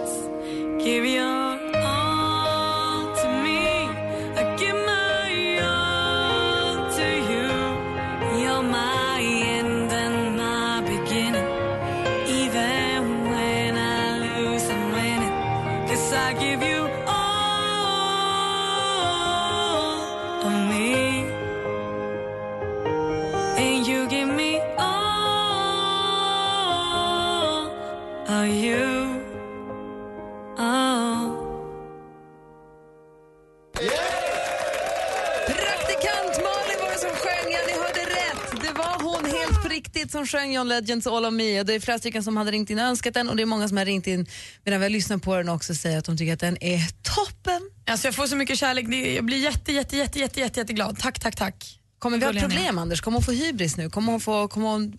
Riktigt som sjöng John Legends All of Me. Och det är flera stycken som hade ringt in och önskat den och det är många som har ringt in medan vi har lyssnat på den också och säger att de tycker att den är toppen. Alltså jag får så mycket kärlek, jag blir jätte, jätte, jätte, jätte, jätte, jätteglad. Tack, tack, tack. Kommer vi ha problem Anders? Kommer hon få hybris nu? Kommer hon få kommer hon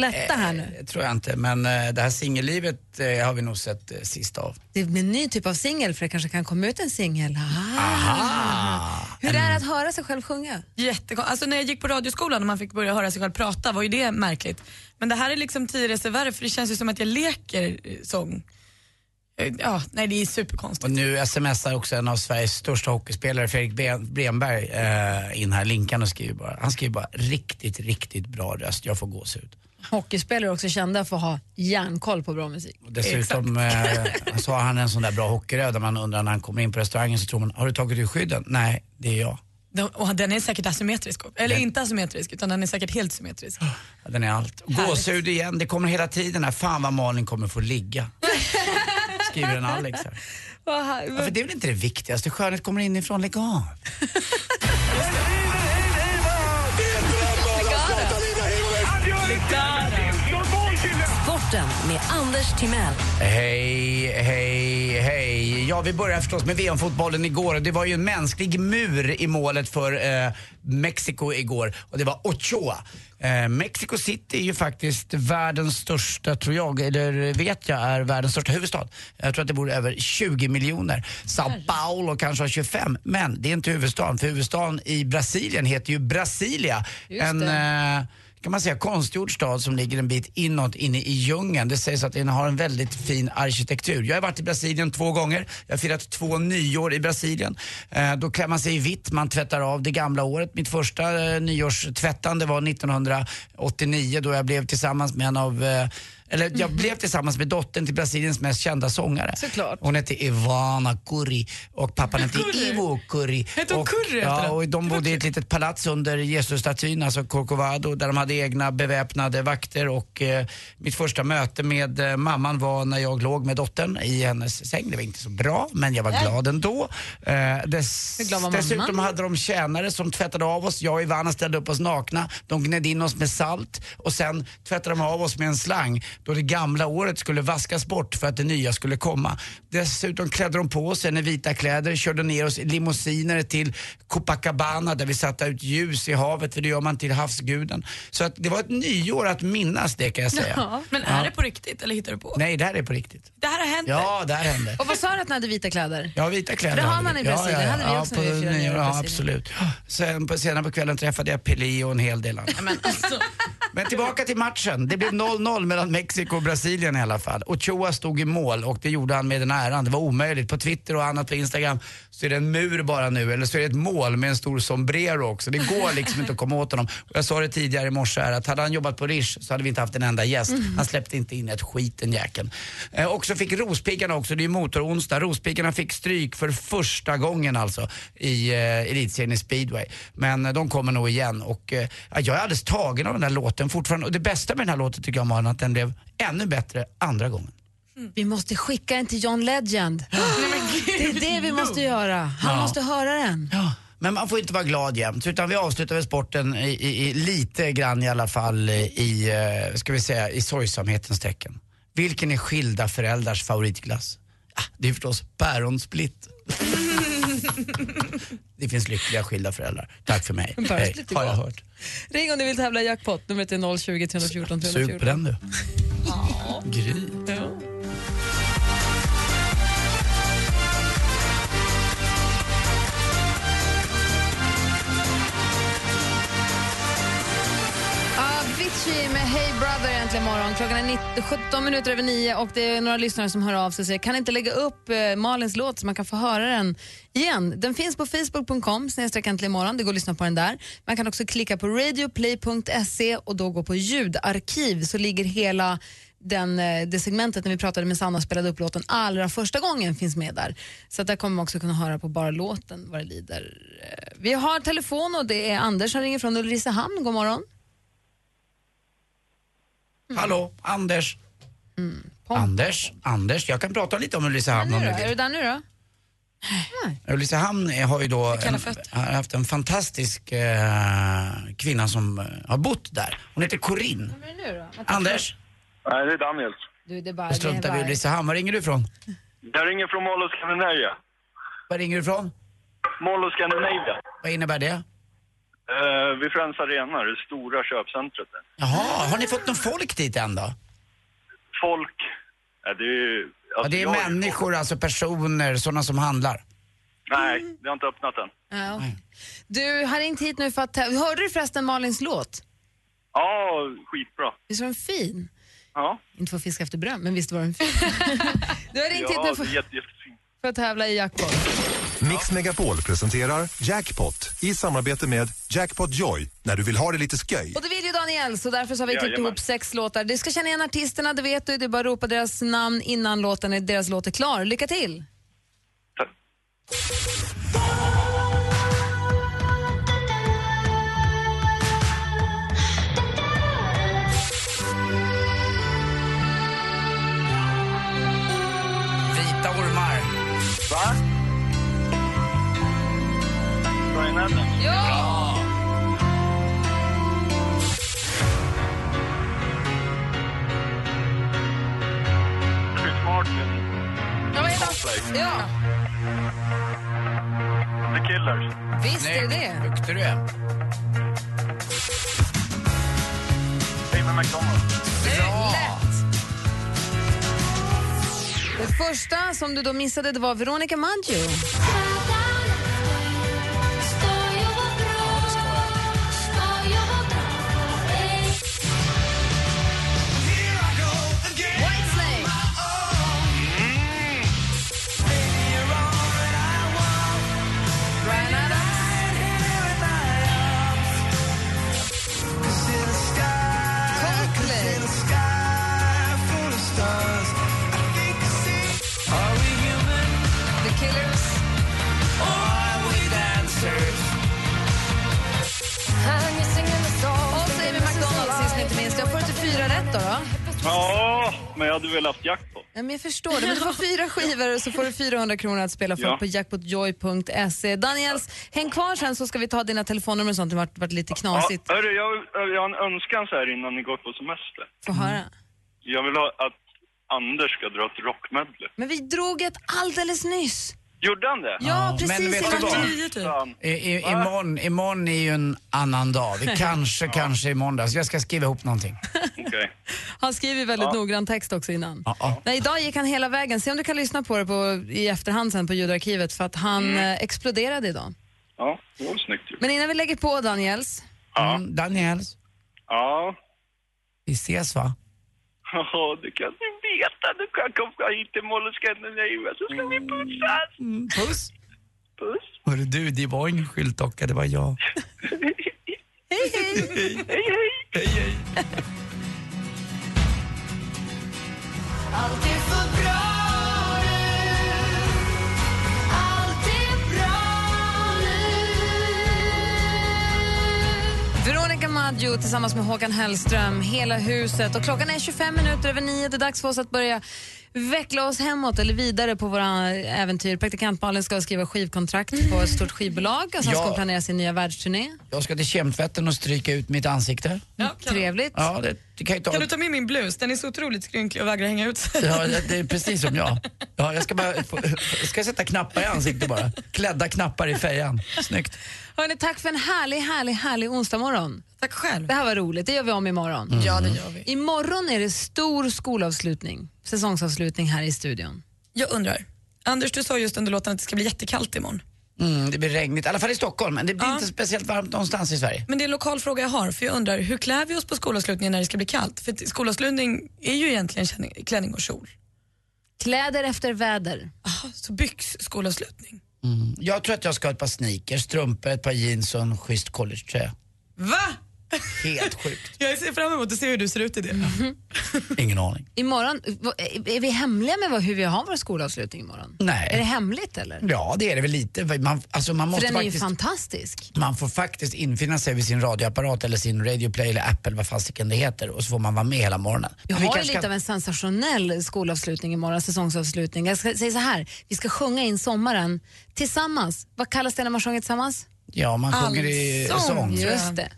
lätta här nu? Det tror jag inte, men eh, det här singellivet eh, har vi nog sett eh, sist av. Det blir en ny typ av singel för det kanske kan komma ut en singel. Ah. Aha! Hur är det att höra sig själv sjunga? Jättekon- alltså när jag gick på radioskolan och man fick börja höra sig själv prata var ju det märkligt. Men det här är liksom tio resor värre för det känns ju som att jag leker eh, sång. Eh, Ja, nej det är superkonstigt. Och nu smsar också en av Sveriges största hockeyspelare, Fredrik Ben- Bremberg, eh, in här, Linkan och skriver bara. Han skriver bara riktigt, riktigt bra röst, jag får gåshud. Hockeyspelare också kända för att ha järnkoll på bra musik. Dessutom eh, så har han en sån där bra hockeyröd där man undrar när han kommer in på restaurangen så tror man, har du tagit ut skydden? Nej, det är jag. Den, och den är säkert asymmetrisk. Eller inte asymmetrisk utan den är säkert helt symmetrisk. Ja, Den är allt. Gåshud igen, det kommer hela tiden här. Fan vad Malin kommer få ligga. Skriver en Alex här. Ja, för det är väl inte det viktigaste, skönhet kommer inifrån, lägg av. Sporten med Anders Timell. Hej, hej, hej. Ja, vi börjar förstås med VM-fotbollen igår. Det var ju en mänsklig mur i målet för eh, Mexiko igår och det var Ochoa. Eh, Mexico City är ju faktiskt världens största, tror jag, eller vet jag, är världens största huvudstad. Jag tror att det bor över 20 miljoner. Sao Paulo kanske har 25, men det är inte huvudstaden. För huvudstaden i Brasilien heter ju Brasilia. Just en, det. eh, kan man säga, konstgjord stad som ligger en bit inåt inne i djungeln. Det sägs att den har en väldigt fin arkitektur. Jag har varit i Brasilien två gånger. Jag har firat två nyår i Brasilien. Eh, då klär man sig i vitt, man tvättar av det gamla året. Mitt första eh, nyårstvättande var 1989 då jag blev tillsammans med en av eh, eller jag blev tillsammans med dottern till Brasiliens mest kända sångare. Såklart. Hon hette Ivana Curry och pappan hette? Ivo Curry. Hette hon Curry Ja, och de bodde i ett litet palats under Jesusstatyn, alltså Corcovado, där de hade egna beväpnade vakter och eh, mitt första möte med eh, mamman var när jag låg med dottern i hennes säng. Det var inte så bra, men jag var Nej. glad ändå. Eh, dess, glad var dessutom mamman? hade de tjänare som tvättade av oss. Jag och Ivana ställde upp oss nakna. De gned in oss med salt och sen tvättade de av oss med en slang då det gamla året skulle vaskas bort för att det nya skulle komma. Dessutom klädde de på sig i vita kläder, körde ner oss i limousiner till Copacabana där vi satte ut ljus i havet för det gör man till havsguden. Så att det var ett nyår att minnas det kan jag säga. Ja, men är Ja. det på riktigt eller hittar du på? Nej, det här är på riktigt. Det här har hänt? Ja, det här hände. Och vad sa du att ni hade vita kläder? Ja, vita kläder Det har man i Brasilien. Ja, ja, hade vi ja, också på när vi firade nyår, Ja, absolut. Sen på, senare på kvällen träffade jag Pelé och en hel del annat. Men, alltså, Men tillbaka till matchen. Det blev 0-0 mellan Mexico Mexiko och Brasilien i alla fall. Ochoa stod i mål och det gjorde han med den äran. Det var omöjligt. På Twitter och annat på Instagram så är det en mur bara nu, eller så är det ett mål med en stor sombrero också. Det går liksom inte att komma åt honom. Och jag sa det tidigare i morse här att hade han jobbat på Rish så hade vi inte haft en enda gäst. Han släppte inte in ett skit den jäkeln. Eh, och så fick Rospiggarna också, det är ju motoronsdag, Rospiggarna fick stryk för första gången alltså i eh, elitserien i speedway. Men eh, de kommer nog igen och eh, ja, jag är alldeles tagen av den här låten fortfarande. Och det bästa med den här låten tycker jag Malin, att den blev ännu bättre andra gången. Vi måste skicka den till John Legend. Det är det vi måste göra. Han Ja. måste höra den. Men man får inte vara glad jämt, utan vi avslutar väl sporten i, i, i lite grann i alla fall i, eh, ska vi säga, i sorgsamhetens tecken. Vilken är skilda föräldrars favoritglass? Ah, det är förstås päronsplitt. det finns lyckliga skilda föräldrar. Tack för mig. Hej, har jag hört. Ring om du vill tävla i jackpot. Numret är 020 314 314. Sug på den du. Gry. Avicii med Hey Brother äntligen morgon. Klockan är 19, 17 minuter över 9 och det är några lyssnare som hör av sig och säger kan inte lägga upp eh, Malins låt så man kan få höra den igen. Den finns på facebook.com snedstreck äntligen morgon. Det går att lyssna på den där. Man kan också klicka på radioplay.se och då gå på ljudarkiv så ligger hela den, eh, det segmentet när vi pratade med Sanna och spelade upp låten allra första gången finns med där. Så att där kommer man också kunna höra på bara låten vad det lider. Eh, vi har telefon och det är Anders som ringer från Ulricehamn. God morgon. Hallå, Anders. Anders, Anders, jag kan prata lite om Ulricehamn om du då? Är vill. du där nu då? Ulricehamn har ju då kalla en, fötter. har haft en fantastisk eh, kvinna som eh, har bott där. Hon heter Corinne. Vem är det nu då? Anders, Nej, det är Daniels. Du, det är bara... jag struntar det vi är i bara... Ulricehamn. Var ringer du ifrån? Jag ringer från Mall of Scandinavia. Var ringer du ifrån? Mall of Scandinavia. Vad innebär det? Uh, vid Friends Arena, det stora köpcentret där. Jaha, har ni fått någon folk dit än då? Folk, ja, det är ju... Ja, alltså, det är ju- människor, alltså personer, sådana som handlar. Nej, det har inte öppnat än. Ja. Du har ringt hit nu för att... Hörde du förresten Malins låt? Ja, skitbra. Visst var den fin? Ja. Inte för att fiska efter beröm, men visst var den fin? du har ringt hit Ja, nu det är för, jätte, för att tävla i jackpot. Mix Megapol presenterar Jackpot i samarbete med Jackpot Joy när du vill ha det lite sköj. Och det vill ju Daniel, så därför så har vi klippt ihop sex låtar. Du ska känna igen artisterna, det vet du. Det är bara att ropa deras namn innan låten är, deras låt är klar. Lycka till! Vita Adams? Ja! Chris Martin? Ja, vad heter Coldplay? han? Ja, The Killers? visst är det det. Duktig du är. Amy McDonald? Lätt! Det första som du då missade det var Veronica Maggio. Då. då. Ja, men jag hade väl haft jackpot. Ja, men jag förstår det. Men du får fyra skivor och så får du 400 kronor att spela för Ja. på jackpotjoy.se. Daniels, häng kvar sen så ska vi ta dina telefonnummer och sånt. Det har varit, lite knasigt. Ja, hörru, jag, jag har en önskan så här innan ni går på semester. Få höra. Jag vill ha att Anders ska dra ett rockmedley. Men vi drog ett alldeles nyss. Gjorde han det? Ja, precis innan tio, typ. I, i, imorgon, imorgon är ju en annan dag. Vi kanske, kanske i måndag. Så jag ska skriva ihop någonting. Okej. Han skriver väldigt Ja. noggrann text också innan. Ja, ja. Nej, idag gick han hela vägen. Se om du kan lyssna på det på, i efterhand sen på ljudarkivet för att han Mm. eh, exploderade idag. Ja, det var snyggt ju. Men innan vi lägger på Daniels. Ja. Mm, Daniels, Ja, vi ses va? Ja, det kan du veta. Du kan komma hit till Scandinavia så ska vi pussas. Mm, puss. Puss. Hörru du, det var ingen skyltdocka, det var jag. Hej, hej. hej, hej. Hej, hej. Maggio tillsammans med Håkan Hellström, Hela huset. Och klockan är 25 minuter över nio. Det är dags för oss att börja veckla oss hemåt eller vidare på våra äventyr. Praktikant Malin ska skriva skivkontrakt på ett stort skivbolag och sen Ja. ska hon planera sin nya världsturné. Jag ska till kemtvätten och stryka ut mitt ansikte. Trevligt. Ja, det, det kan ju ta... Kan du ta med min blus? Den är så otroligt skrynklig och vägrar hänga ut sig. Ja, det är precis som jag. Ja, jag ska bara få, jag ska sätta knappar i ansiktet bara. Klädda knappar i fejan. Snyggt. Hörrni, tack för en härlig, härlig, härlig onsdagmorgon. Tack själv. Det här var roligt. Det gör vi om imorgon. Mm. Ja, det gör vi. Imorgon är det stor skolavslutning, säsongsavslutning här i studion. Jag undrar, Anders du sa just under låten att det ska bli jättekallt imorgon. Mm, det blir regnigt, i alla fall i Stockholm. Men det blir inte speciellt varmt någonstans i Sverige. Men det är en lokal fråga jag har, för jag undrar hur klär vi oss på skolavslutningen när det ska bli kallt? För skolavslutning är ju egentligen klänning- klänning och kjol. Kläder efter väder. Aha, så byx skolavslutning. Mm. Jag tror att jag ska ha ett par sneakers, strumpor, ett par jeans och en schysst collegetröja. Va? Helt sjukt. Jag ser fram emot att se hur du ser ut i det. Ingen aning. Imorgon, är vi hemliga med hur vi har vår skolavslutning imorgon? Nej. Är det hemligt eller? Ja, det är det väl lite. Man, alltså man För måste den är ju faktiskt... fantastisk. Man får faktiskt infinna sig vid sin radioapparat eller sin Radio Play eller Apple, vad fasiken det heter, och så får man vara med hela morgonen. Vi har ju kanske lite av en sensationell skolavslutning imorgon, säsongsavslutning. Jag ska säga så här, vi ska sjunga in sommaren tillsammans. Vad kallas det när man sjunger tillsammans? Ja, man sjunger i Allsång, sång. Just det.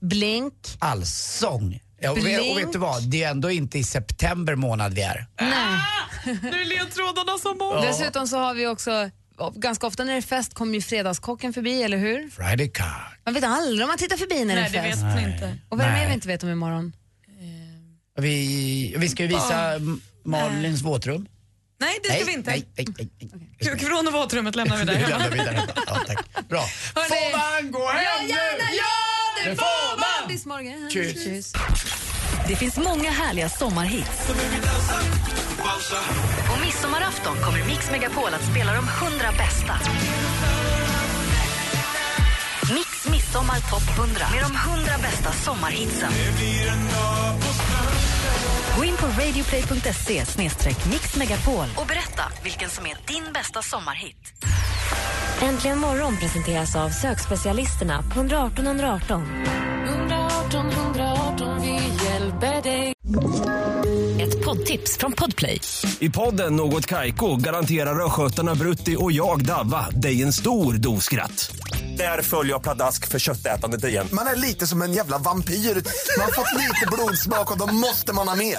Blink. Allsång. Ja, och, vet, och vet du vad, det är ändå inte i september månad vi är. Nej. Nu är ledtrådarna som många. Dessutom så har vi också, ganska ofta när det är fest kommer ju fredagskocken förbi, eller hur? Friday car. Man vet aldrig om man tittar förbi när Nej, det är det fest. vet man inte. Och vad är det mer Nej. vi inte vet om imorgon? Vi, vi ska ju visa M- Malins våtrum. Nej, det ska vi inte. Nej, nej, nej, nej. Kukvrån och våtrummet lämnar vi där Det hemma. lämnar vi där. Ja, tack. Bra. Får man gå hem Ja, nu? ja, det får man! Bis morgon. Tjus. Det finns många härliga sommarhits. På midsommarafton kommer Mix Megapol att spela de 100 bästa. Mix Midsommar Topp 100 med de 100 bästa sommarhitsen. Gå in på radioplay.se mixmegapol och berätta vilken som är din bästa sommarhit. Äntligen morgon presenteras av sökspecialisterna på 118 118. 118 118, vi hjälper dig Ett poddtips från Podplay. I podden Något Kaiko garanterar östgötarna Brutti och jag, Davva, dig en stor dos skratt. Där följer jag pladask för köttätandet igen. Man är lite som en jävla vampyr. Man har fått lite blodsmak och då måste man ha mer.